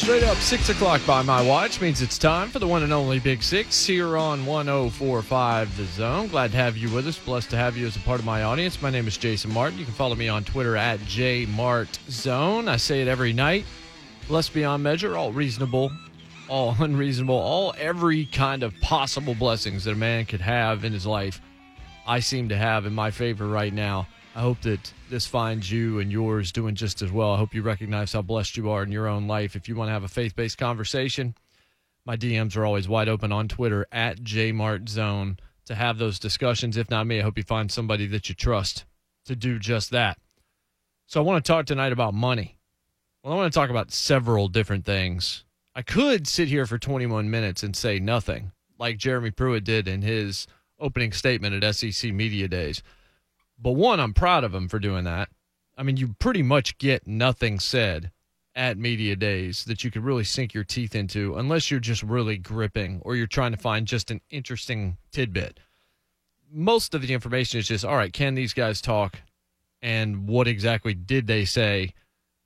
Straight up, 6 o'clock by my watch means it's time for the one and only Big Six here on 1045 The Zone. Glad to have you with us. Blessed to have you as a part of my audience. My name is Jason Martin. You can follow me on Twitter at JMartZone. I say it every night. Blessed beyond measure, all reasonable, all unreasonable, all every kind of possible blessings that a man could have in his life. I seem to have in my favor right now. I hope that this finds you and yours doing just as well. I hope you recognize how blessed you are in your own life. If you want to have a faith based conversation, my DMs are always wide open on Twitter at JMartZone to have those discussions. If not me, I hope you find somebody that you trust to do just that. So I want to talk tonight about money. Well, I want to talk about several different things. I could sit here for 21 minutes and say nothing, like Jeremy Pruitt did in his opening statement at SEC Media Days. But one, I'm proud of him for doing that. I mean, you pretty much get nothing said at media days that you could really sink your teeth into unless you're just really gripping or you're trying to find just an interesting tidbit. Most of the information is just, all right, can these guys talk? And what exactly did they say?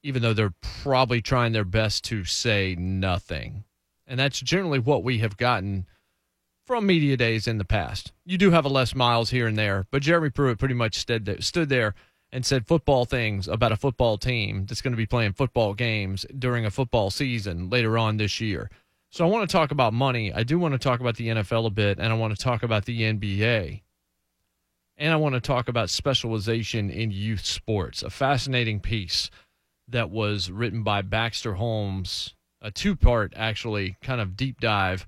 Even though they're probably trying their best to say nothing. And that's generally what we have gotten from media days in the past. You do have a Les Miles here and there, but Jeremy Pruitt pretty much stood there, stood there and said football things about a football team that's going to be playing football games during a football season later on this year. So I want to talk about money. I do want to talk about the NFL a bit, and I want to talk about the NBA. And I want to talk about specialization in youth sports, a fascinating piece that was written by Baxter Holmes, a two part, actually, kind of deep dive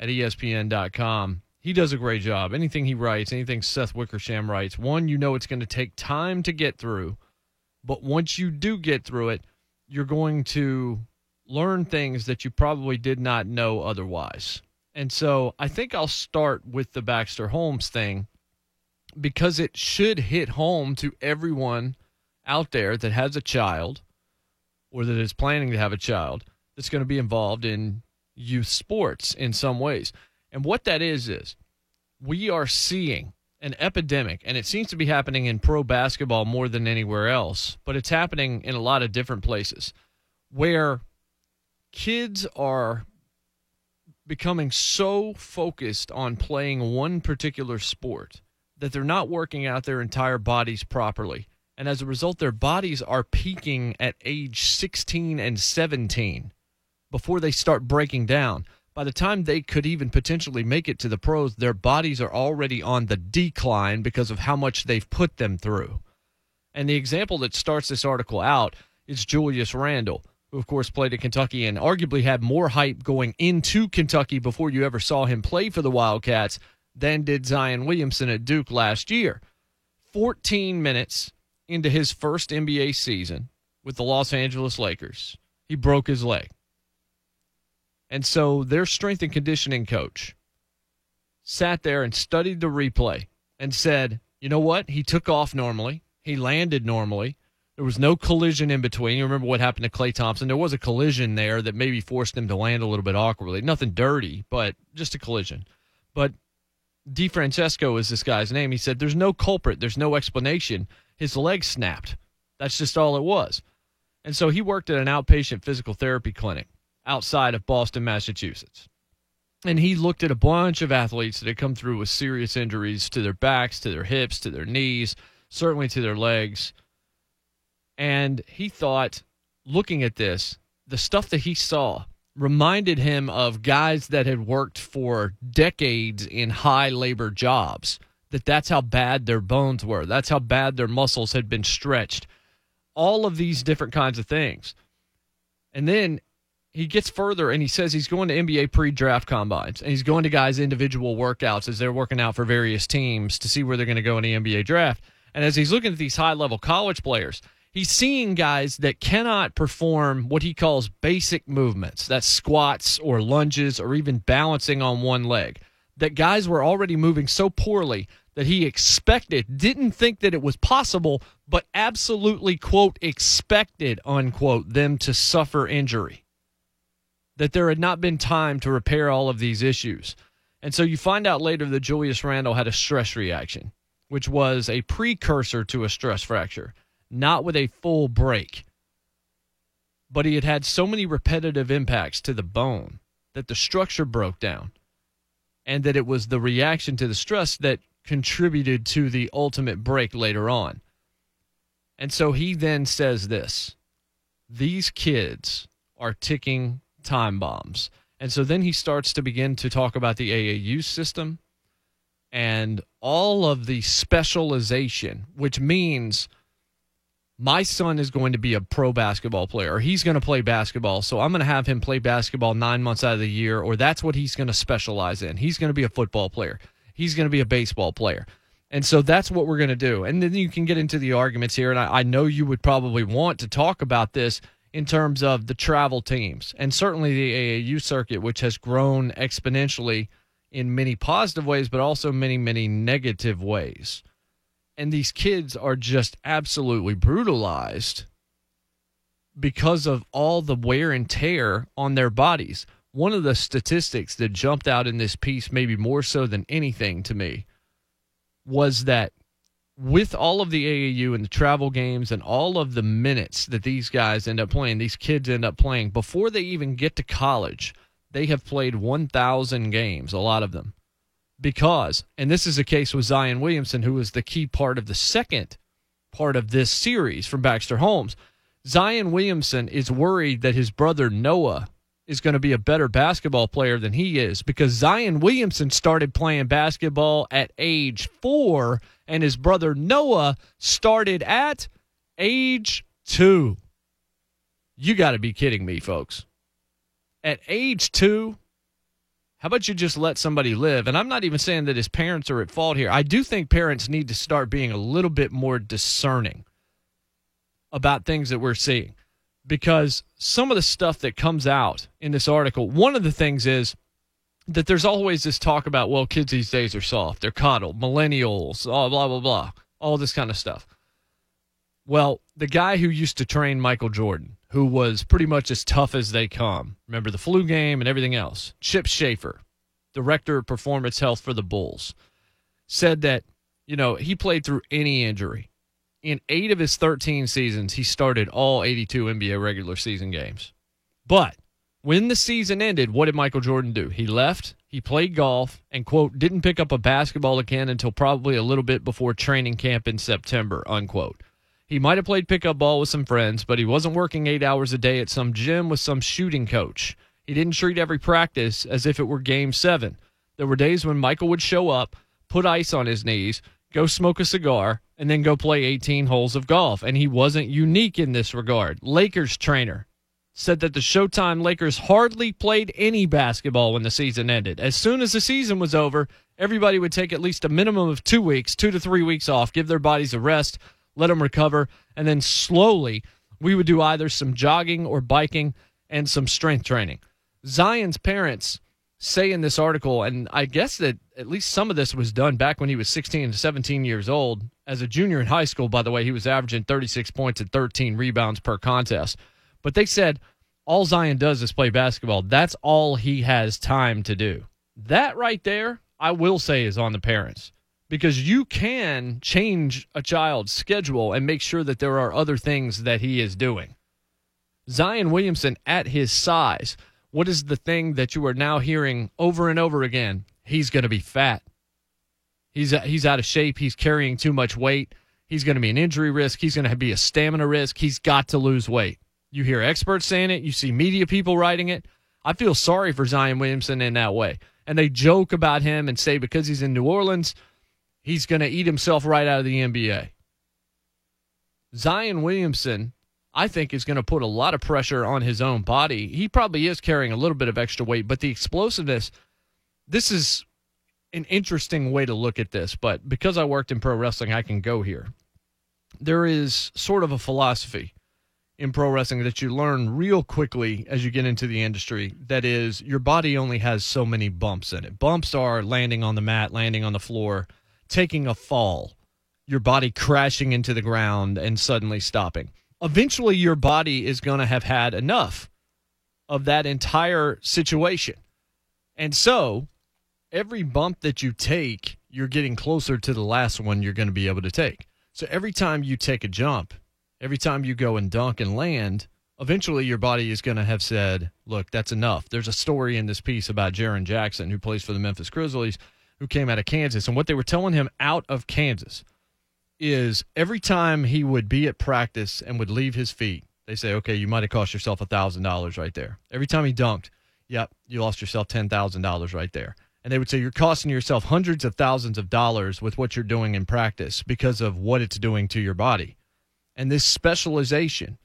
at ESPN.com. He does a great job. Anything he writes, anything Seth Wickersham writes, one, you know it's going to take time to get through. But once you do get through it, you're going to learn things that you probably did not know otherwise. And so I think I'll start with the Baxter Holmes thing because it should hit home to everyone out there that has a child or that is planning to have a child that's going to be involved in youth sports in some ways. And what that is, is we are seeing an epidemic, and it seems to be happening in pro basketball more than anywhere else, but it's happening in a lot of different places where kids are becoming so focused on playing one particular sport that they're not working out their entire bodies properly. And as a result, their bodies are peaking at age 16 and 17 before they start breaking down. By the time they could even potentially make it to the pros, their bodies are already on the decline because of how much they've put them through. And the example that starts this article out is Julius Randle, who, of course, played at Kentucky and arguably had more hype going into Kentucky before you ever saw him play for the Wildcats than did Zion Williamson at Duke last year. 14 minutes into his first NBA season with the Los Angeles Lakers, he broke his leg. And so their strength and conditioning coach sat there and studied the replay and said, you know what? He took off normally, he landed normally. There was no collision in between. You remember what happened to Klay Thompson? There was a collision there that maybe forced him to land a little bit awkwardly. Nothing dirty, but just a collision. But DiFrancesco is this guy's name. He said, There's no culprit, there's no explanation. His leg snapped. That's just all it was. And so he worked at an outpatient physical therapy clinic outside of Boston, Massachusetts. And he looked at a bunch of athletes that had come through with serious injuries to their backs, to their hips, to their knees, certainly to their legs. And he thought, looking at this, the stuff that he saw reminded him of guys that had worked for decades in high labor jobs that that's how bad their bones were that's how bad their muscles had been stretched all of these different kinds of things and then he gets further and he says he's going to NBA pre-draft combines and he's going to guys individual workouts as they're working out for various teams to see where they're going to go in the NBA draft. And as he's looking at these high level college players he's seeing guys that cannot perform what he calls basic movements. That's squats or lunges or even balancing on one leg. That guys were already moving so poorly that he expected didn't think that it was possible but absolutely quote expected unquote them to suffer injury that there had not been time to repair all of these issues and so you find out later that Julius Randle had a stress reaction which was a precursor to a stress fracture not with a full break. But he had had so many repetitive impacts to the bone that the structure broke down and that it was the reaction to the stress that contributed to the ultimate break later on. And so he then says this these kids are ticking time bombs. And so then he starts to begin to talk about the AAU system and all of the specialization, which means my son is going to be a pro basketball player. Or he's going to play basketball. So I'm going to have him play basketball nine months out of the year, or that's what he's going to specialize in. He's going to be a football player. He's going to be a baseball player. And so that's what we're going to do. And then you can get into the arguments here. And I, I know you would probably want to talk about this in terms of the travel teams and certainly the AAU circuit, which has grown exponentially in many positive ways, but also many, many negative ways and these kids are just absolutely brutalized because of all the wear and tear on their bodies. One of the statistics that jumped out in this piece, maybe more so than anything to me, was that with all of the AAU and the travel games and all of the minutes that these guys end up playing, these kids end up playing, before they even get to college, they have played 1,000 games, a lot of them because, and this is a case with Zion Williamson, who was the key part of the second part of this series from Baxter Holmes. Zion Williamson is worried that his brother Noah is going to be a better basketball player than he is because Zion Williamson started playing basketball at age four and his brother Noah started at age two. You got to be kidding me, folks. At age two, how about you just let somebody live? And I'm not even saying that his parents are at fault here. I do think parents need to start being a little bit more discerning about things that we're seeing because some of the stuff that comes out in this article, one of the things is that there's always this talk about, well, kids these days are soft, they're coddled, millennials, blah, blah, blah, blah, all this kind of stuff. Well, the guy who used to train Michael Jordan, who was pretty much as tough as they come. Remember the flu game and everything else. Chip Schaefer, director of performance health for the Bulls, said that, you know, he played through any injury. In eight of his 13 seasons, he started all 82 NBA regular season games. But when the season ended, what did Michael Jordan do? He left, he played golf, and, quote, didn't pick up a basketball again until probably a little bit before training camp in September, unquote. He might have played pickup ball with some friends, but he wasn't working eight hours a day at some gym with some shooting coach. He didn't treat every practice as if it were game seven. There were days when Michael would show up, put ice on his knees, go smoke a cigar, and then go play 18 holes of golf. And he wasn't unique in this regard. Lakers trainer said that the Showtime Lakers hardly played any basketball when the season ended. As soon as the season was over, everybody would take at least a minimum of two weeks, two to three weeks off, give their bodies a rest, let them recover, and then slowly we would do either some jogging or biking and some strength training. Zion's parents say in this article, and I guess that at least some of this was done back when he was 16 to 17 years old. As a junior in high school, by the way, he was averaging 36 points and 13 rebounds per contest. But they said all Zion does is play basketball. That's all he has time to do. That right there, I will say, is on the parents because you can change a child's schedule and make sure that there are other things that he is doing. Zion Williamson, at his size, what is the thing that you are now hearing over and over again? He's going to be fat. He's he's out of shape. He's carrying too much weight. He's going to be an injury risk. He's going to be a stamina risk. He's got to lose weight. You hear experts saying it. You see media people writing it. I feel sorry for Zion Williamson in that way. And they joke about him and say because he's in New Orleans, he's going to eat himself right out of the NBA. Zion Williamson, I think, is going to put a lot of pressure on his own body. He probably is carrying a little bit of extra weight, but the explosiveness, this is an interesting way to look at this. But because I worked in pro wrestling, I can go here. There is sort of a philosophy in pro wrestling that you learn real quickly as you get into the industry that is your body only has so many bumps in it. Bumps are landing on the mat landing on the floor taking a fall your body crashing into the ground and suddenly stopping. Eventually your body is going to have had enough of that entire situation. And so every bump that you take you're getting closer to the last one you're going to be able to take. So every time you take a jump every time you go and dunk and land, eventually your body is going to have said, look, that's enough. There's a story in this piece about Jaren Jackson, who plays for the Memphis Grizzlies, who came out of Kansas. And what they were telling him out of Kansas is every time he would be at practice and would leave his feet, they say, okay, you might have cost yourself $1,000 right there. Every time he dunked, yep, you lost yourself $10,000 right there. And they would say, you're costing yourself hundreds of thousands of dollars with what you're doing in practice because of what it's doing to your body and this specialization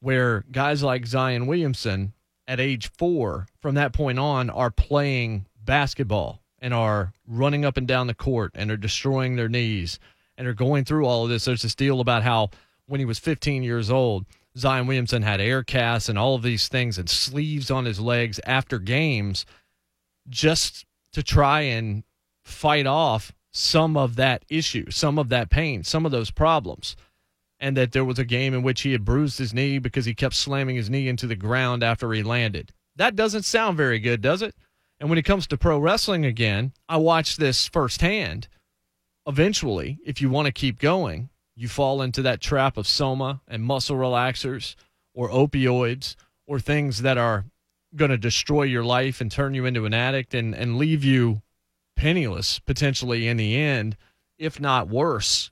where guys like Zion Williamson at age four, from that point on, are playing basketball and are running up and down the court and are destroying their knees and are going through all of this. There's this deal about how when he was 15 years old, Zion Williamson had air casts and all of these things and sleeves on his legs after games just to try and fight off some of that issue, some of that pain, some of those problems and that there was a game in which he had bruised his knee because he kept slamming his knee into the ground after he landed. That doesn't sound very good, does it? And when it comes to pro wrestling again, I watched this firsthand. Eventually, if you want to keep going, you fall into that trap of soma and muscle relaxers or opioids or things that are going to destroy your life and turn you into an addict and, and leave you penniless potentially in the end, if not worse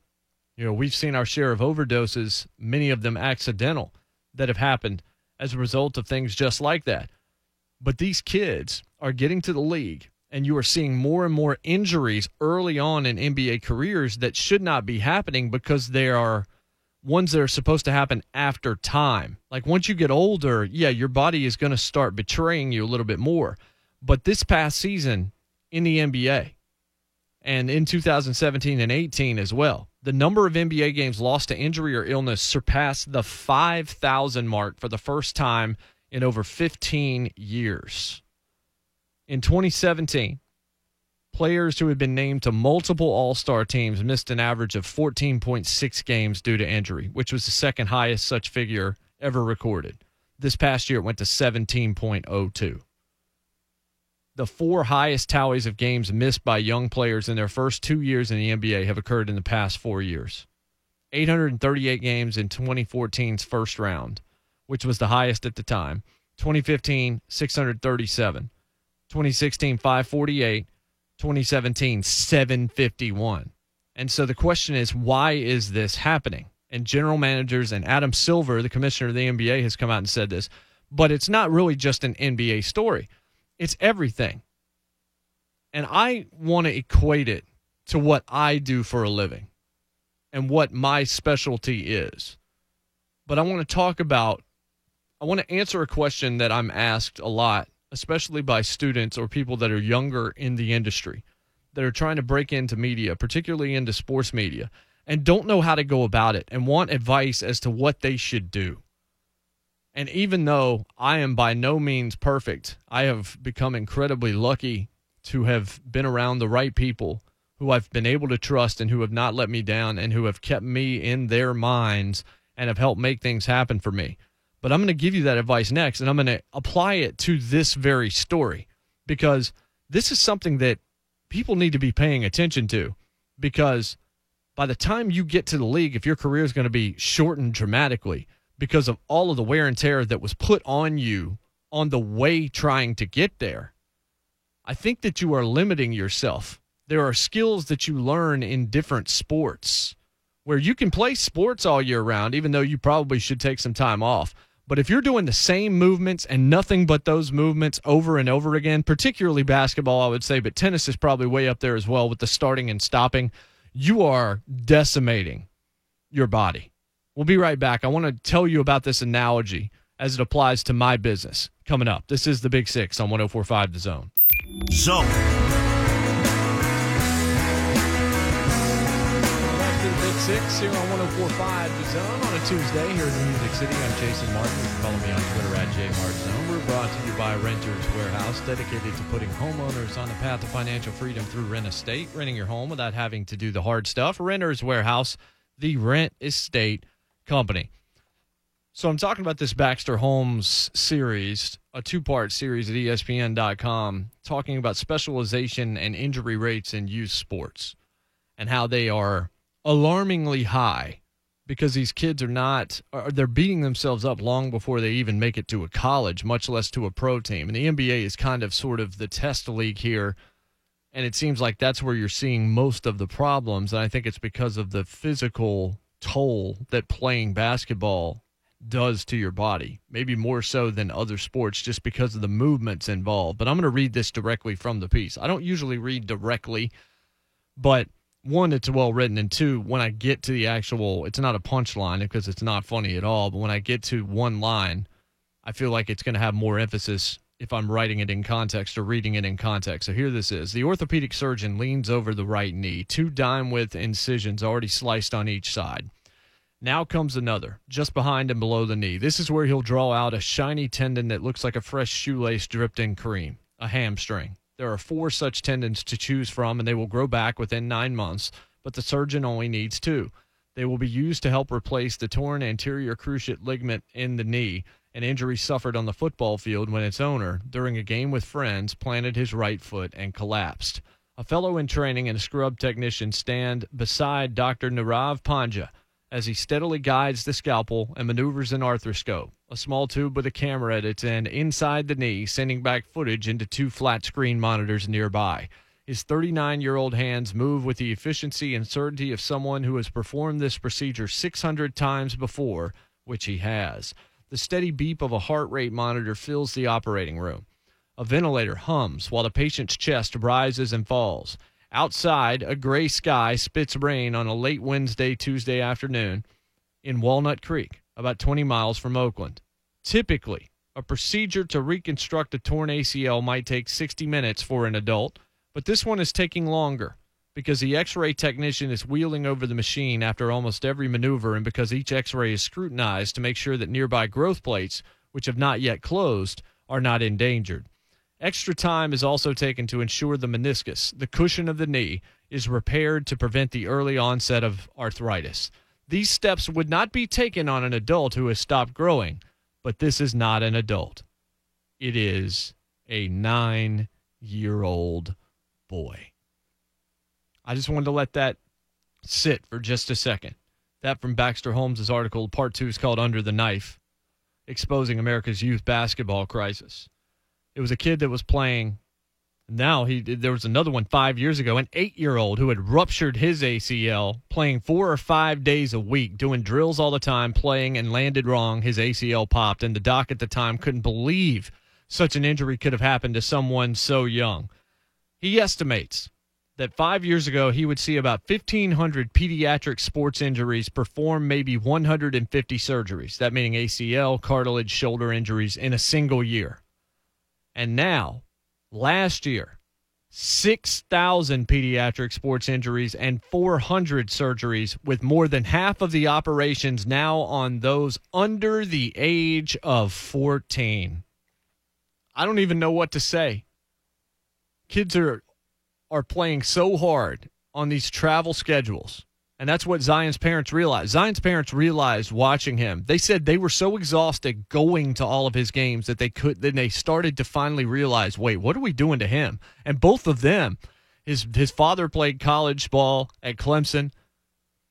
you know, we've seen our share of overdoses, many of them accidental, that have happened as a result of things just like that. But these kids are getting to the league, and you are seeing more and more injuries early on in NBA careers that should not be happening because they are ones that are supposed to happen after time. Like once you get older, yeah, your body is going to start betraying you a little bit more. But this past season in the NBA and in 2017 and 18 as well, the number of NBA games lost to injury or illness surpassed the 5,000 mark for the first time in over 15 years. In 2017, players who had been named to multiple All Star teams missed an average of 14.6 games due to injury, which was the second highest such figure ever recorded. This past year, it went to 17.02 the four highest tallies of games missed by young players in their first two years in the NBA have occurred in the past four years. 838 games in 2014's first round, which was the highest at the time. 2015, 637. 2016, 548. 2017, 751. And so the question is, why is this happening? And general managers and Adam Silver, the commissioner of the NBA, has come out and said this. But it's not really just an NBA story it's everything. And I want to equate it to what I do for a living and what my specialty is. But I want to talk about, I want to answer a question that I'm asked a lot, especially by students or people that are younger in the industry that are trying to break into media, particularly into sports media, and don't know how to go about it and want advice as to what they should do. And even though I am by no means perfect, I have become incredibly lucky to have been around the right people who I've been able to trust and who have not let me down and who have kept me in their minds and have helped make things happen for me. But I'm going to give you that advice next and I'm going to apply it to this very story because this is something that people need to be paying attention to because by the time you get to the league, if your career is going to be shortened dramatically, because of all of the wear and tear that was put on you on the way trying to get there, I think that you are limiting yourself. There are skills that you learn in different sports where you can play sports all year round, even though you probably should take some time off. But if you're doing the same movements and nothing but those movements over and over again, particularly basketball, I would say, but tennis is probably way up there as well with the starting and stopping, you are decimating your body. We'll be right back. I want to tell you about this analogy as it applies to my business coming up. This is the Big Six on 1045 The Zone. Zone. Back to the Big Six here on 1045 The Zone on a Tuesday here in Music City. I'm Jason Martin. You can follow me on Twitter at JMartZone. We're brought to you by Renters Warehouse, dedicated to putting homeowners on the path to financial freedom through rent estate, renting your home without having to do the hard stuff. Renters Warehouse, the rent estate company. So I'm talking about this Baxter Holmes series, a two-part series at ESPN.com, talking about specialization and injury rates in youth sports and how they are alarmingly high because these kids are not they're beating themselves up long before they even make it to a college, much less to a pro team. And the NBA is kind of sort of the test league here. And it seems like that's where you're seeing most of the problems. And I think it's because of the physical toll that playing basketball does to your body, maybe more so than other sports just because of the movements involved. But I'm going to read this directly from the piece. I don't usually read directly, but one, it's well written, and two, when I get to the actual, it's not a punchline because it's not funny at all. But when I get to one line, I feel like it's going to have more emphasis if I'm writing it in context or reading it in context. So here this is. The orthopedic surgeon leans over the right knee, two dime width incisions already sliced on each side. Now comes another, just behind and below the knee. This is where he'll draw out a shiny tendon that looks like a fresh shoelace dripped in cream, a hamstring. There are four such tendons to choose from, and they will grow back within nine months, but the surgeon only needs two. They will be used to help replace the torn anterior cruciate ligament in the knee, an injury suffered on the football field when its owner, during a game with friends, planted his right foot and collapsed. A fellow in training and a scrub technician stand beside Dr. Nirav Pandya as he steadily guides the scalpel and maneuvers an arthroscope, a small tube with a camera at its end inside the knee, sending back footage into two flat screen monitors nearby. His 39 year old hands move with the efficiency and certainty of someone who has performed this procedure 600 times before, which he has. The steady beep of a heart rate monitor fills the operating room. A ventilator hums while the patient's chest rises and falls. Outside, a gray sky spits rain on a late Wednesday, Tuesday afternoon in Walnut Creek, about 20 miles from Oakland. Typically, a procedure to reconstruct a torn ACL might take 60 minutes for an adult, but this one is taking longer because the x ray technician is wheeling over the machine after almost every maneuver and because each x ray is scrutinized to make sure that nearby growth plates, which have not yet closed, are not endangered. Extra time is also taken to ensure the meniscus, the cushion of the knee, is repaired to prevent the early onset of arthritis. These steps would not be taken on an adult who has stopped growing, but this is not an adult. It is a nine year old boy. I just wanted to let that sit for just a second. That from Baxter Holmes' article, part two is called Under the Knife Exposing America's Youth Basketball Crisis. It was a kid that was playing. Now he there was another one five years ago, an eight-year-old who had ruptured his ACL playing four or five days a week, doing drills all the time, playing and landed wrong. His ACL popped, and the doc at the time couldn't believe such an injury could have happened to someone so young. He estimates that five years ago he would see about 1,500 pediatric sports injuries, perform maybe 150 surgeries. That meaning ACL, cartilage, shoulder injuries in a single year. And now, last year, 6,000 pediatric sports injuries and 400 surgeries, with more than half of the operations now on those under the age of 14. I don't even know what to say. Kids are are playing so hard on these travel schedules. And that's what Zion's parents realized. Zion's parents realized watching him. They said they were so exhausted going to all of his games that they could then they started to finally realize, wait, what are we doing to him? And both of them, his his father played college ball at Clemson.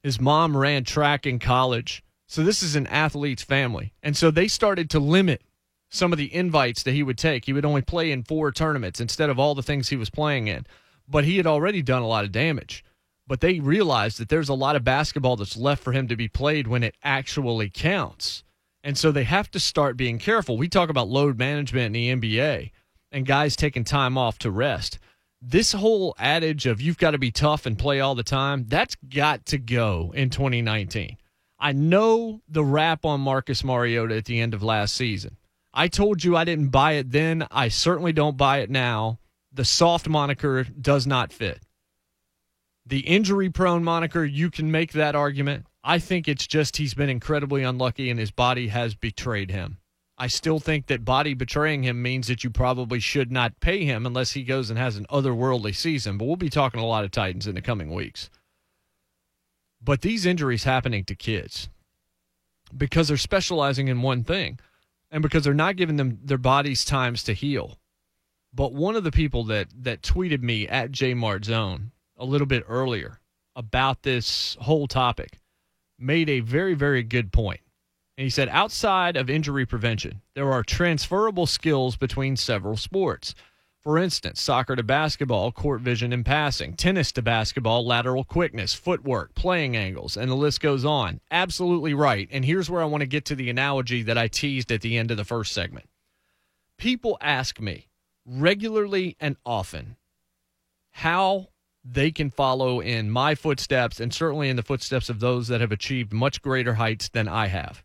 His mom ran track in college. So this is an athlete's family. And so they started to limit some of the invites that he would take. He would only play in four tournaments instead of all the things he was playing in. But he had already done a lot of damage but they realized that there's a lot of basketball that's left for him to be played when it actually counts. And so they have to start being careful. We talk about load management in the NBA and guys taking time off to rest. This whole adage of you've got to be tough and play all the time, that's got to go in 2019. I know the rap on Marcus Mariota at the end of last season. I told you I didn't buy it then. I certainly don't buy it now. The soft moniker does not fit. The injury prone moniker, you can make that argument. I think it's just he's been incredibly unlucky and his body has betrayed him. I still think that body betraying him means that you probably should not pay him unless he goes and has an otherworldly season. But we'll be talking a lot of Titans in the coming weeks. But these injuries happening to kids because they're specializing in one thing and because they're not giving them their bodies times to heal. But one of the people that that tweeted me at JMartZone a little bit earlier about this whole topic made a very, very good point. And he said, outside of injury prevention, there are transferable skills between several sports. For instance, soccer to basketball, court vision and passing, tennis to basketball, lateral quickness, footwork, playing angles, and the list goes on. Absolutely right. And here's where I want to get to the analogy that I teased at the end of the first segment. People ask me regularly and often how they can follow in my footsteps and certainly in the footsteps of those that have achieved much greater heights than I have.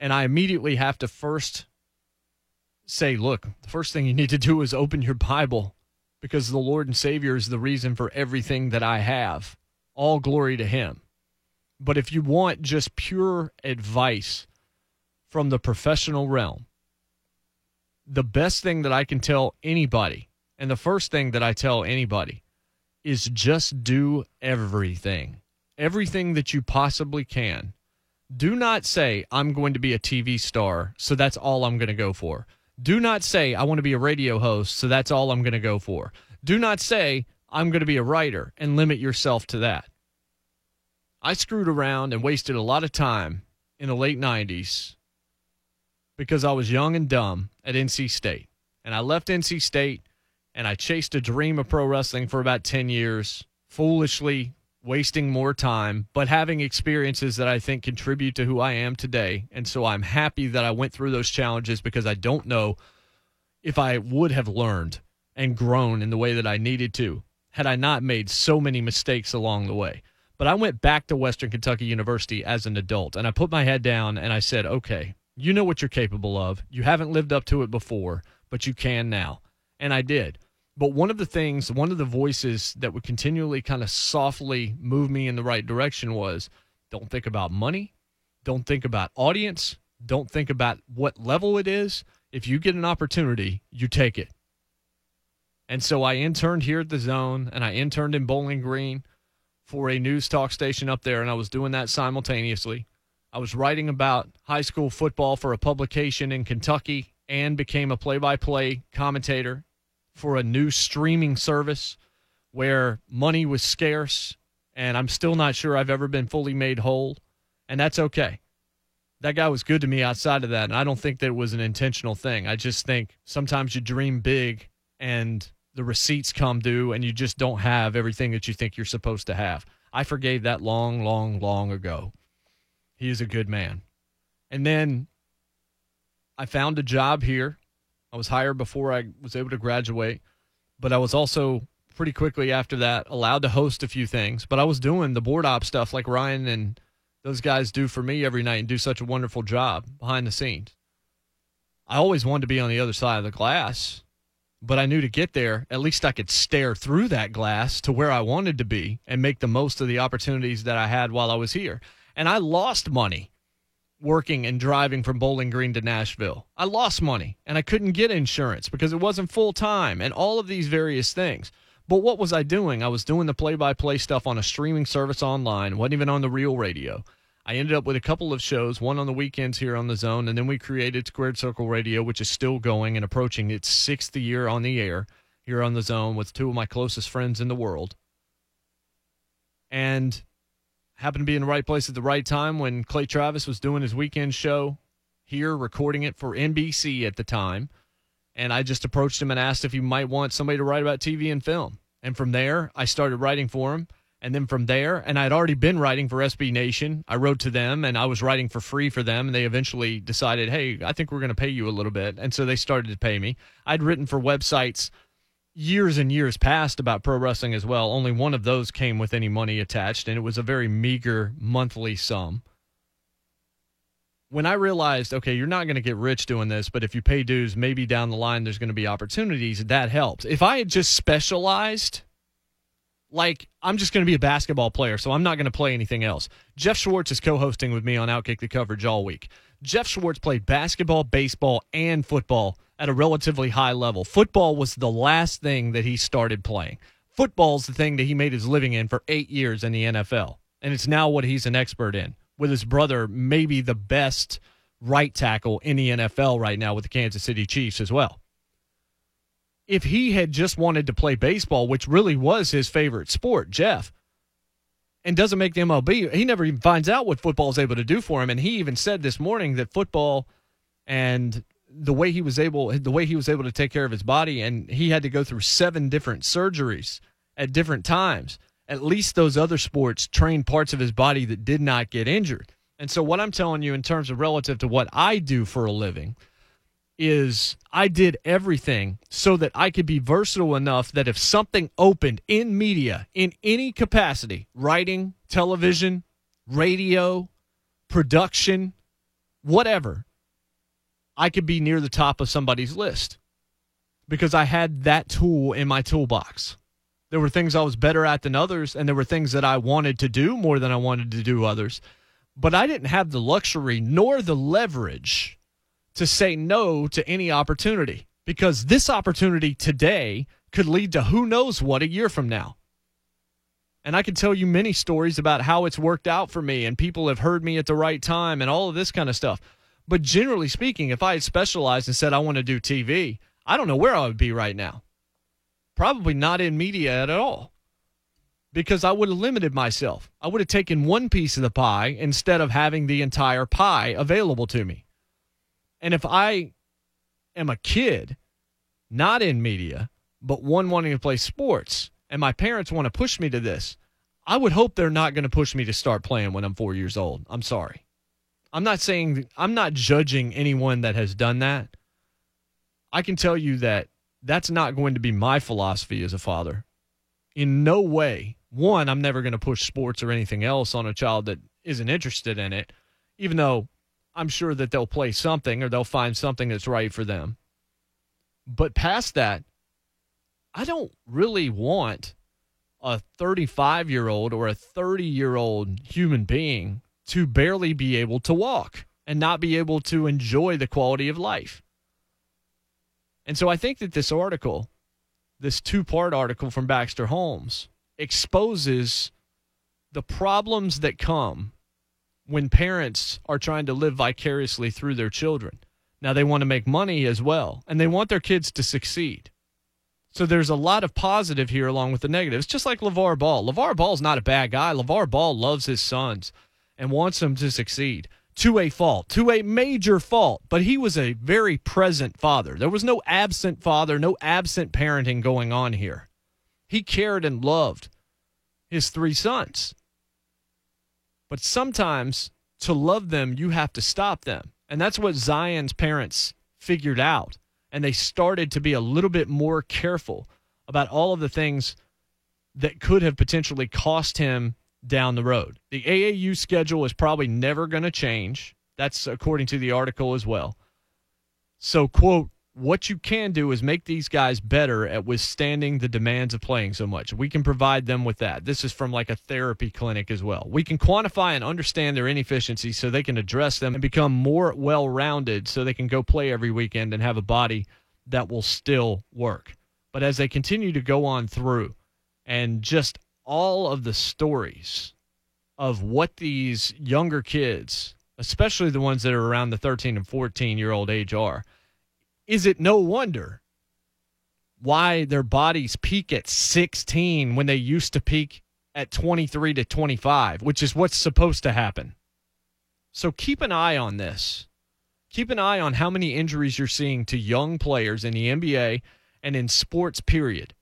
And I immediately have to first say, look, the first thing you need to do is open your Bible because the Lord and Savior is the reason for everything that I have. All glory to Him. But if you want just pure advice from the professional realm, the best thing that I can tell anybody and the first thing that I tell anybody is just do everything, everything that you possibly can. Do not say, I'm going to be a TV star, so that's all I'm going to go for. Do not say, I want to be a radio host, so that's all I'm going to go for. Do not say, I'm going to be a writer and limit yourself to that. I screwed around and wasted a lot of time in the late 90s because I was young and dumb at NC State. And I left NC State and I chased a dream of pro wrestling for about 10 years, foolishly wasting more time, but having experiences that I think contribute to who I am today. And so I'm happy that I went through those challenges because I don't know if I would have learned and grown in the way that I needed to had I not made so many mistakes along the way. But I went back to Western Kentucky University as an adult and I put my head down and I said, okay, you know what you're capable of. You haven't lived up to it before, but you can now. And I did. But one of the things, one of the voices that would continually kind of softly move me in the right direction was don't think about money, don't think about audience, don't think about what level it is. If you get an opportunity, you take it. And so I interned here at the zone and I interned in Bowling Green for a news talk station up there, and I was doing that simultaneously. I was writing about high school football for a publication in Kentucky and became a play by play commentator for a new streaming service where money was scarce, and I'm still not sure I've ever been fully made whole, and that's okay. That guy was good to me outside of that, and I don't think that it was an intentional thing. I just think sometimes you dream big and the receipts come due, and you just don't have everything that you think you're supposed to have. I forgave that long, long, long ago. He is a good man. And then I found a job here I was hired before I was able to graduate, but I was also pretty quickly after that allowed to host a few things. But I was doing the board op stuff like Ryan and those guys do for me every night and do such a wonderful job behind the scenes. I always wanted to be on the other side of the glass, but I knew to get there, at least I could stare through that glass to where I wanted to be and make the most of the opportunities that I had while I was here. And I lost money working and driving from Bowling Green to Nashville. I lost money and I couldn't get insurance because it wasn't full time and all of these various things. But what was I doing? I was doing the play by play stuff on a streaming service online, wasn't even on the real radio. I ended up with a couple of shows, one on the weekends here on the zone, and then we created Squared Circle Radio, which is still going and approaching its sixth year on the air here on the zone with two of my closest friends in the world. And happened to be in the right place at the right time when Clay Travis was doing his weekend show here, recording it for NBC at the time. And I just approached him and asked if he might want somebody to write about TV and film. And from there, I started writing for him. And then from there, and I'd already been writing for SB Nation. I wrote to them and I was writing for free for them. And they eventually decided, hey, I think we're going to pay you a little bit. And so they started to pay me. I'd written for websites years and years past about pro wrestling as well. Only one of those came with any money attached, and it was a very meager monthly sum. When I realized, okay, you're not going to get rich doing this, but if you pay dues, maybe down the line there's going to be opportunities, that helps. If I had just specialized like I'm just going to be a basketball player, so I'm not going to play anything else. Jeff Schwartz is co-hosting with me on Outkick the Coverage all week. Jeff Schwartz played basketball, baseball, and football at a relatively high level. Football was the last thing that he started playing. Football's the thing that he made his living in for eight years in the NFL, and it's now what he's an expert in. With his brother, maybe the best right tackle in the NFL right now with the Kansas City Chiefs as well if he had just wanted to play baseball, which really was his favorite sport, Jeff, and doesn't make the MLB, he never even finds out what football is able to do for him. And he even said this morning that football and the way he was able the way he was able to take care of his body and he had to go through seven different surgeries at different times. At least those other sports trained parts of his body that did not get injured. And so what I'm telling you in terms of relative to what I do for a living – is I did everything so that I could be versatile enough that if something opened in media in any capacity, writing, television, radio, production, whatever, I could be near the top of somebody's list because I had that tool in my toolbox. There were things I was better at than others, and there were things that I wanted to do more than I wanted to do others. But I didn't have the luxury nor the leverage to say no to any opportunity because this opportunity today could lead to who knows what a year from now. And I can tell you many stories about how it's worked out for me and people have heard me at the right time and all of this kind of stuff. But generally speaking, if I had specialized and said I want to do TV, I don't know where I would be right now. Probably not in media at all. Because I would have limited myself. I would have taken one piece of the pie instead of having the entire pie available to me. And if I am a kid, not in media, but one wanting to play sports, and my parents want to push me to this, I would hope they're not going to push me to start playing when I'm four years old. I'm sorry. I'm not saying, I'm not judging anyone that has done that. I can tell you that that's not going to be my philosophy as a father. In no way. One, I'm never going to push sports or anything else on a child that isn't interested in it, even though I'm sure that they'll play something or they'll find something that's right for them. But past that, I don't really want a 35 year old or a 30 year old human being to barely be able to walk and not be able to enjoy the quality of life. And so I think that this article, this two part article from Baxter Holmes, exposes the problems that come when parents are trying to live vicariously through their children. Now, they want to make money as well, and they want their kids to succeed. So there's a lot of positive here along with the negatives, just like LeVar Ball. LeVar Ball's not a bad guy. LeVar Ball loves his sons and wants them to succeed to a fault, to a major fault. But he was a very present father. There was no absent father, no absent parenting going on here. He cared and loved his three sons. But sometimes to love them, you have to stop them. And that's what Zion's parents figured out. And they started to be a little bit more careful about all of the things that could have potentially cost him down the road. The AAU schedule is probably never going to change. That's according to the article as well. So, quote, what you can do is make these guys better at withstanding the demands of playing so much. We can provide them with that. This is from like a therapy clinic as well. We can quantify and understand their inefficiencies so they can address them and become more well rounded so they can go play every weekend and have a body that will still work. But as they continue to go on through and just all of the stories of what these younger kids, especially the ones that are around the 13 and 14 year old age, are is it no wonder why their bodies peak at 16 when they used to peak at 23 to 25, which is what's supposed to happen? So keep an eye on this. Keep an eye on how many injuries you're seeing to young players in the NBA and in sports, period.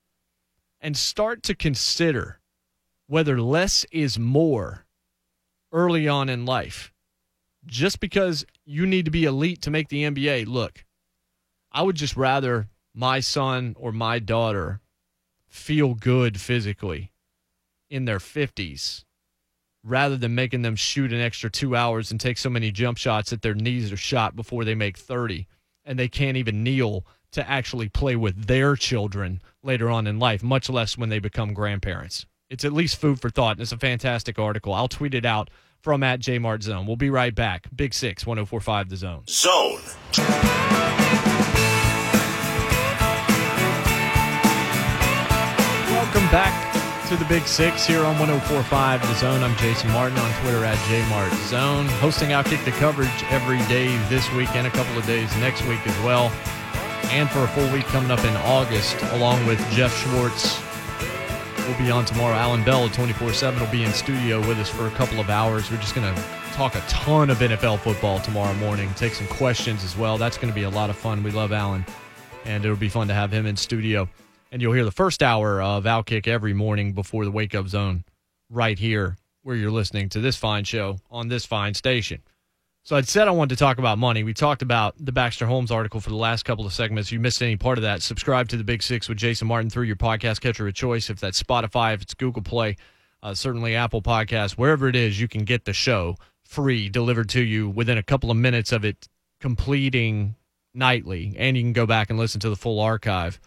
And start to consider whether less is more early on in life. Just because you need to be elite to make the NBA, look, I would just rather my son or my daughter feel good physically in their 50s rather than making them shoot an extra two hours and take so many jump shots that their knees are shot before they make 30 and they can't even kneel to actually play with their children later on in life, much less when they become grandparents. It's at least food for thought, and it's a fantastic article. I'll tweet it out from at Jmart Zone. We'll be right back. Big Six, 1045 The Zone. Zone. Welcome back to the Big Six here on 1045 The Zone. I'm Jason Martin on Twitter at JMartZone. Hosting Outkick the coverage every day this week and a couple of days next week as well. And for a full week coming up in August, along with Jeff Schwartz. We'll be on tomorrow. Alan Bell at 24 7 will be in studio with us for a couple of hours. We're just going to talk a ton of NFL football tomorrow morning, take some questions as well. That's going to be a lot of fun. We love Alan, and it'll be fun to have him in studio. And you'll hear the first hour of Outkick every morning before the wake up zone right here where you're listening to this fine show on this fine station. So I'd said I wanted to talk about money. We talked about the Baxter Holmes article for the last couple of segments. If you missed any part of that, subscribe to the Big Six with Jason Martin through your podcast catcher of choice. If that's Spotify, if it's Google Play, uh, certainly Apple Podcasts, wherever it is, you can get the show free delivered to you within a couple of minutes of it completing nightly. And you can go back and listen to the full archive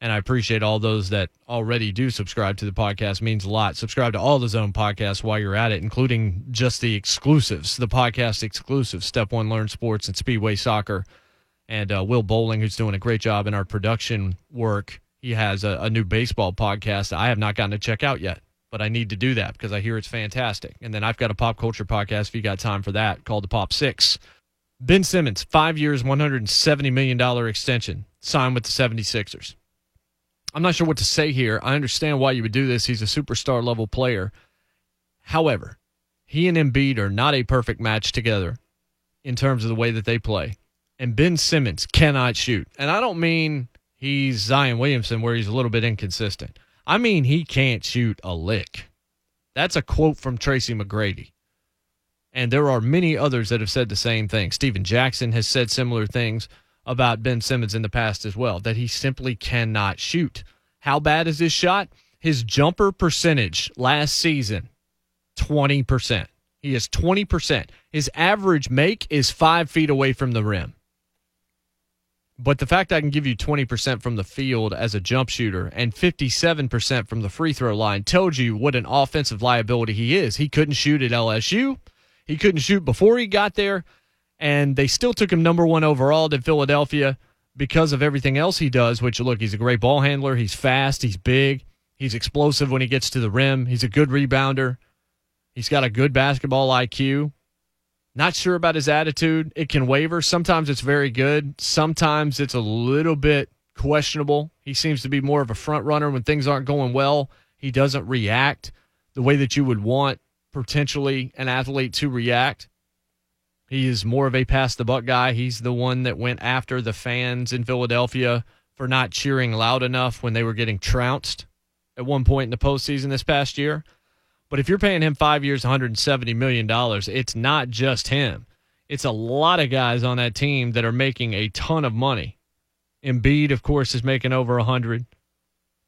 and I appreciate all those that already do subscribe to the podcast. It means a lot. Subscribe to all the Zone podcasts while you're at it, including just the exclusives, the podcast exclusives, Step One Learn Sports and Speedway Soccer, and uh, Will Bowling, who's doing a great job in our production work. He has a, a new baseball podcast I have not gotten to check out yet, but I need to do that because I hear it's fantastic. And then I've got a pop culture podcast if you got time for that called the Pop Six. Ben Simmons, five years, $170 million extension, signed with the 76ers. I'm not sure what to say here. I understand why you would do this. He's a superstar level player. However, he and Embiid are not a perfect match together in terms of the way that they play. And Ben Simmons cannot shoot. And I don't mean he's Zion Williamson where he's a little bit inconsistent. I mean he can't shoot a lick. That's a quote from Tracy McGrady. And there are many others that have said the same thing. Stephen Jackson has said similar things about Ben Simmons in the past as well, that he simply cannot shoot. How bad is his shot? His jumper percentage last season, 20%. He is 20%. His average make is five feet away from the rim. But the fact I can give you 20% from the field as a jump shooter and 57% from the free throw line tells you what an offensive liability he is. He couldn't shoot at LSU. He couldn't shoot before he got there and they still took him number one overall to Philadelphia because of everything else he does. Which look, he's a great ball handler. He's fast. He's big. He's explosive when he gets to the rim. He's a good rebounder. He's got a good basketball IQ. Not sure about his attitude. It can waver. Sometimes it's very good. Sometimes it's a little bit questionable. He seems to be more of a front runner when things aren't going well. He doesn't react the way that you would want potentially an athlete to react. He is more of a pass the buck guy. He's the one that went after the fans in Philadelphia for not cheering loud enough when they were getting trounced at one point in the postseason this past year. But if you're paying him five years, $170 million, it's not just him. It's a lot of guys on that team that are making a ton of money. Embiid, of course, is making over 100.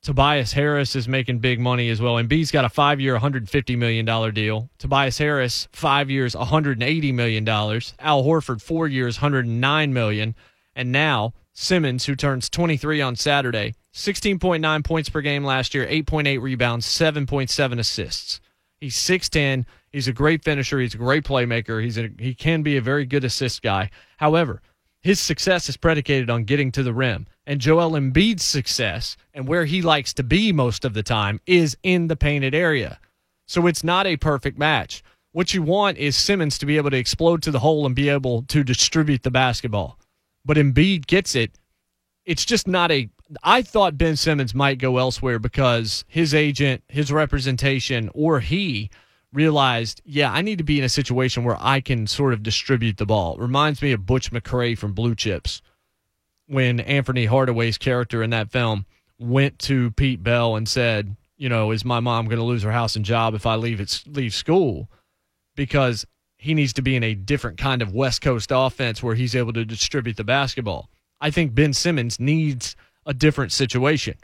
Tobias Harris is making big money as well. Embiid's got a five year, $150 million deal. Tobias Harris, five years, $180 million. Al Horford, four years, 109 million. And now Simmons, who turns 23 on Saturday, 16.9 points per game last year, 8.8 rebounds, 7.7 assists. He's 6'10. He's a great finisher. He's a great playmaker. He's a, he can be a very good assist guy. However, his success is predicated on getting to the rim. And Joel Embiid's success and where he likes to be most of the time is in the painted area. So it's not a perfect match. What you want is Simmons to be able to explode to the hole and be able to distribute the basketball. But Embiid gets it. It's just not a. I thought Ben Simmons might go elsewhere because his agent, his representation, or he realized, yeah, I need to be in a situation where I can sort of distribute the ball. Reminds me of Butch McRae from Blue Chips when Anthony Hardaway's character in that film went to Pete Bell and said, you know, is my mom going to lose her house and job if I leave it, leave school? Because he needs to be in a different kind of West Coast offense where he's able to distribute the basketball. I think Ben Simmons needs a different situation.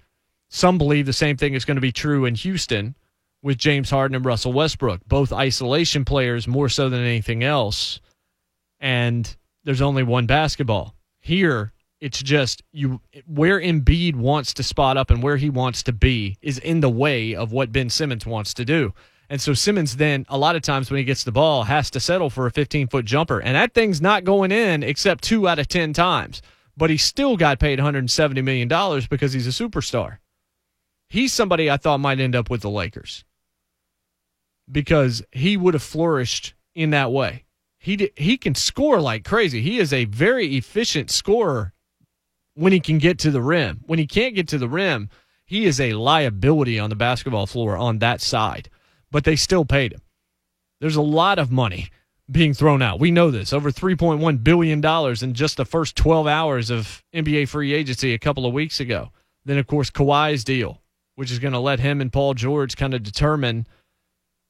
Some believe the same thing is going to be true in Houston with James Harden and Russell Westbrook, both isolation players more so than anything else. And there's only one basketball. Here, it's just you where Embiid wants to spot up and where he wants to be is in the way of what Ben Simmons wants to do. And so Simmons then a lot of times when he gets the ball has to settle for a 15 foot jumper. And that thing's not going in except two out of 10 times. But he still got paid $170 million because he's a superstar. He's somebody I thought might end up with the Lakers because he would have flourished in that way. He, he can score like crazy. He is a very efficient scorer when he can get to the rim. When he can't get to the rim, he is a liability on the basketball floor on that side. But they still paid him. There's a lot of money being thrown out. We know this. Over $3.1 billion in just the first 12 hours of NBA free agency a couple of weeks ago. Then, of course, Kawhi's deal, which is going to let him and Paul George kind of determine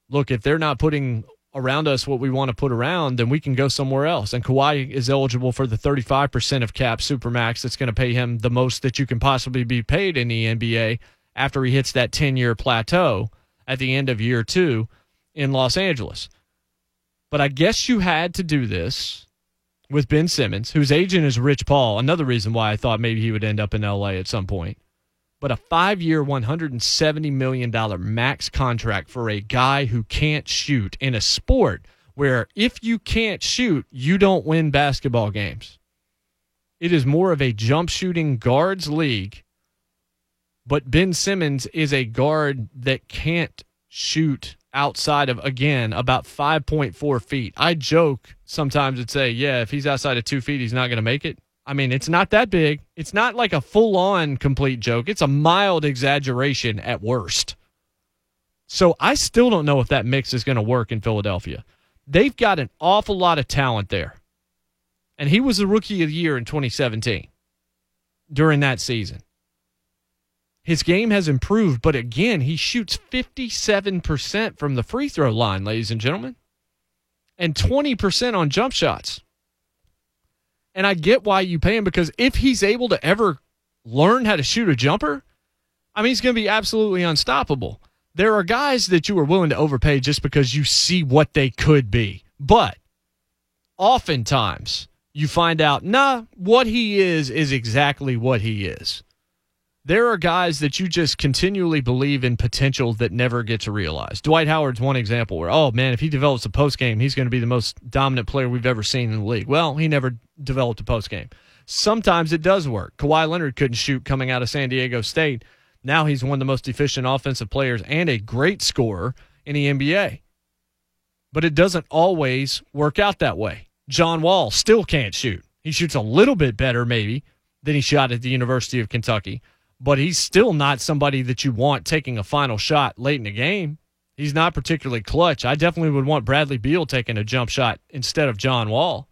look, if they're not putting around us what we want to put around, then we can go somewhere else. And Kawhi is eligible for the 35% of cap supermax that's going to pay him the most that you can possibly be paid in the NBA after he hits that 10 year plateau at the end of year two in Los Angeles. But I guess you had to do this with Ben Simmons, whose agent is Rich Paul. Another reason why I thought maybe he would end up in LA at some point but a five year, $170 million max contract for a guy who can't shoot in a sport where if you can't shoot, you don't win basketball games. It is more of a jump shooting guards league, but Ben Simmons is a guard that can't shoot outside of, again, about 5.4 feet. I joke sometimes and say, yeah, if he's outside of two feet, he's not going to make it. I mean, it's not that big. It's not like a full on complete joke. It's a mild exaggeration at worst. So I still don't know if that mix is going to work in Philadelphia. They've got an awful lot of talent there. And he was the rookie of the year in 2017 during that season. His game has improved, but again, he shoots 57% from the free throw line, ladies and gentlemen, and 20% on jump shots. And I get why you pay him because if he's able to ever learn how to shoot a jumper, I mean, he's going to be absolutely unstoppable. There are guys that you are willing to overpay just because you see what they could be. But oftentimes you find out, nah, what he is is exactly what he is there are guys that you just continually believe in potential that never get to realize. Dwight Howard's one example where, oh man, if he develops a post game, he's going to be the most dominant player we've ever seen in the league. Well, he never developed a post game. Sometimes it does work. Kawhi Leonard couldn't shoot coming out of San Diego State. Now he's one of the most efficient offensive players and a great scorer in the NBA. But it doesn't always work out that way. John Wall still can't shoot. He shoots a little bit better, maybe, than he shot at the University of Kentucky but he's still not somebody that you want taking a final shot late in the game. He's not particularly clutch. I definitely would want Bradley Beal taking a jump shot instead of John Wall.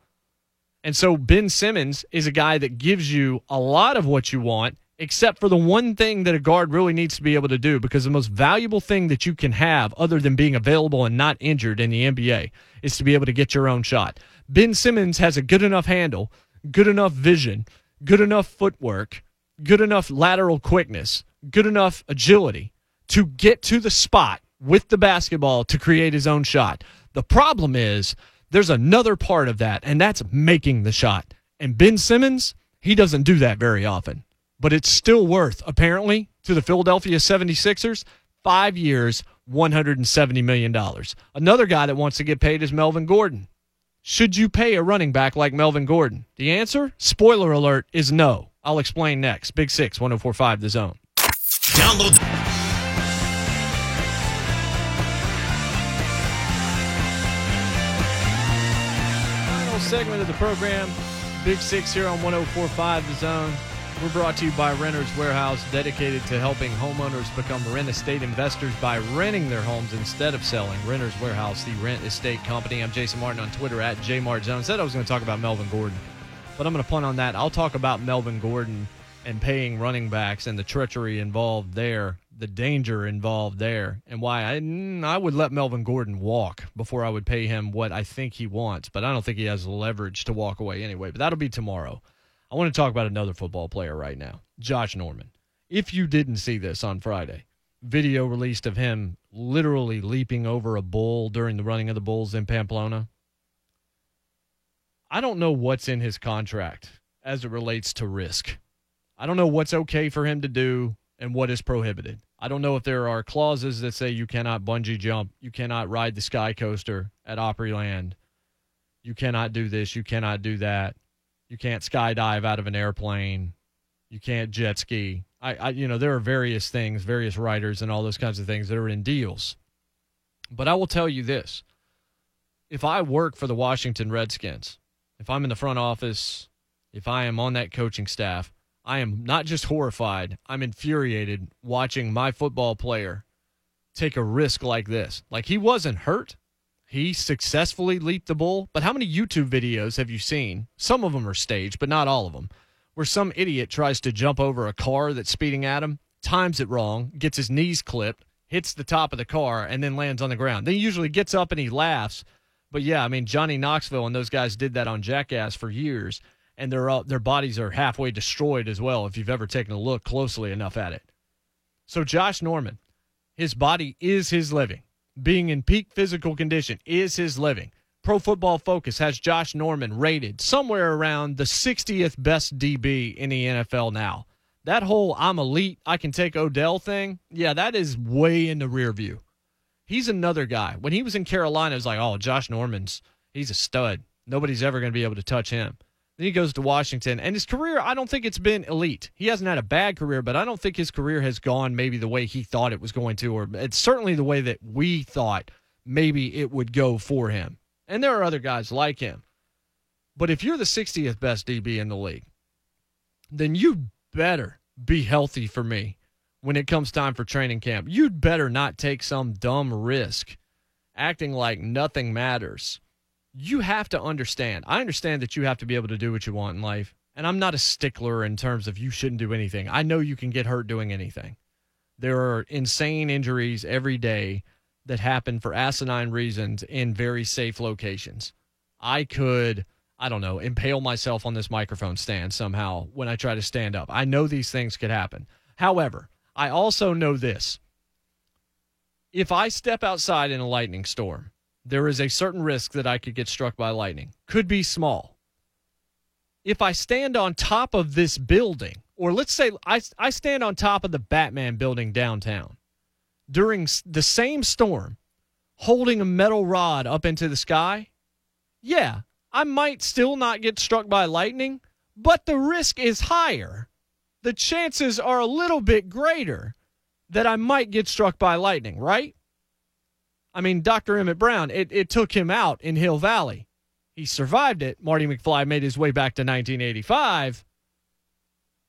And so Ben Simmons is a guy that gives you a lot of what you want, except for the one thing that a guard really needs to be able to do, because the most valuable thing that you can have, other than being available and not injured in the NBA, is to be able to get your own shot. Ben Simmons has a good enough handle, good enough vision, good enough footwork good enough lateral quickness, good enough agility to get to the spot with the basketball to create his own shot. The problem is there's another part of that, and that's making the shot. And Ben Simmons, he doesn't do that very often. But it's still worth, apparently, to the Philadelphia 76ers, five years, $170 million. Another guy that wants to get paid is Melvin Gordon. Should you pay a running back like Melvin Gordon? The answer, spoiler alert, is no. I'll explain next. Big Six, 1045 The Zone. Download. The- Final segment of the program. Big Six here on 1045 The Zone. We're brought to you by Renters Warehouse, dedicated to helping homeowners become rent estate investors by renting their homes instead of selling. Renters Warehouse, the rent estate company. I'm Jason Martin on Twitter at jmartzone. Said I was going to talk about Melvin Gordon but I'm going to punt on that. I'll talk about Melvin Gordon and paying running backs and the treachery involved there the danger involved there and why I, mm, I would let Melvin Gordon walk before I would pay him what I think he wants, but I don't think he has leverage to walk away anyway. But that'll be tomorrow. I want to talk about another football player right now, Josh Norman. If you didn't see this on Friday, video released of him literally leaping over a bull during the running of the bulls in Pamplona. I don't know what's in his contract as it relates to risk. I don't know what's okay for him to do and what is prohibited. I don't know if there are clauses that say you cannot bungee jump, you cannot ride the sky coaster at Opryland, you cannot do this, you cannot do that, you can't skydive out of an airplane, you can't jet ski. I, I you know, there are various things, various writers and all those kinds of things that are in deals. But I will tell you this. If I work for the Washington Redskins, if I'm in the front office, if I am on that coaching staff, I am not just horrified, I'm infuriated watching my football player take a risk like this. Like he wasn't hurt. He successfully leaped the bull. But how many YouTube videos have you seen? Some of them are staged, but not all of them, where some idiot tries to jump over a car that's speeding at him, times it wrong, gets his knees clipped, hits the top of the car, and then lands on the ground. Then he usually gets up and he laughs. But yeah, I mean, Johnny Knoxville and those guys did that on Jackass for years and their their bodies are halfway destroyed as well if you've ever taken a look closely enough at it. So Josh Norman, his body is his living. Being in peak physical condition is his living. Pro Football Focus has Josh Norman rated somewhere around the 60th best DB in the NFL now. That whole I'm elite, I can take Odell thing, yeah, that is way in the rear view. He's another guy. When he was in Carolina, it was like, oh, Josh Norman's, he's a stud. Nobody's ever going to be able to touch him. Then he goes to Washington, and his career, I don't think it's been elite. He hasn't had a bad career, but I don't think his career has gone maybe the way he thought it was going to, or it's certainly the way that we thought maybe it would go for him. And there are other guys like him. But if you're the 60th best DB in the league, then you better be healthy for me when it comes time for training camp. You'd better not take some dumb risk acting like nothing matters you have to understand. I understand that you have to be able to do what you want in life. And I'm not a stickler in terms of you shouldn't do anything. I know you can get hurt doing anything. There are insane injuries every day that happen for asinine reasons in very safe locations. I could, I don't know, impale myself on this microphone stand somehow when I try to stand up. I know these things could happen. However, I also know this. If I step outside in a lightning storm there is a certain risk that I could get struck by lightning. Could be small. If I stand on top of this building, or let's say I, I stand on top of the Batman building downtown during the same storm, holding a metal rod up into the sky, yeah, I might still not get struck by lightning, but the risk is higher. The chances are a little bit greater that I might get struck by lightning, right? I mean, Dr. Emmett Brown, it, it took him out in Hill Valley. He survived it. Marty McFly made his way back to 1985.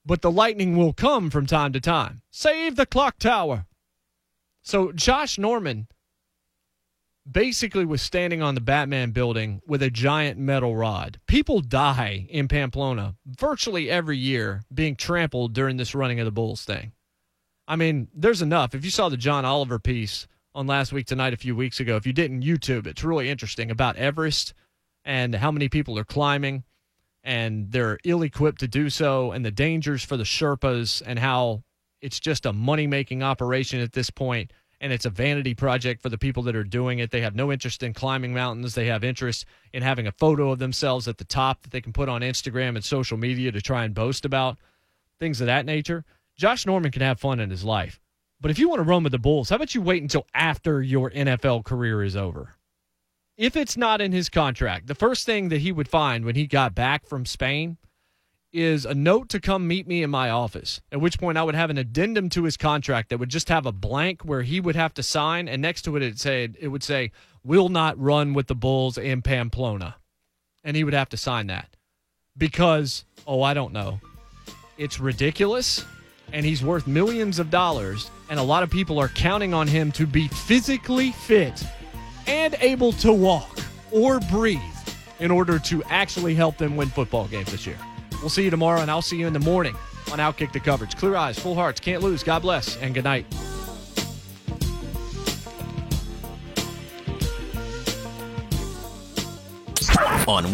But the lightning will come from time to time. Save the clock tower. So Josh Norman basically was standing on the Batman building with a giant metal rod. People die in Pamplona virtually every year being trampled during this running of the Bulls thing. I mean, there's enough. If you saw the John Oliver piece on last week tonight a few weeks ago. If you didn't YouTube, it's really interesting about Everest and how many people are climbing and they're ill equipped to do so and the dangers for the Sherpas and how it's just a money making operation at this point and it's a vanity project for the people that are doing it. They have no interest in climbing mountains. They have interest in having a photo of themselves at the top that they can put on Instagram and social media to try and boast about, things of that nature. Josh Norman can have fun in his life. But if you want to run with the Bulls, how about you wait until after your NFL career is over? If it's not in his contract, the first thing that he would find when he got back from Spain is a note to come meet me in my office. At which point I would have an addendum to his contract that would just have a blank where he would have to sign, and next to it it said it would say, "Will not run with the Bulls in Pamplona," and he would have to sign that because oh I don't know, it's ridiculous and he's worth millions of dollars. And a lot of people are counting on him to be physically fit and able to walk or breathe in order to actually help them win football games this year. We'll see you tomorrow, and I'll see you in the morning on Outkick the Coverage. Clear eyes, full hearts, can't lose. God bless, and good night. On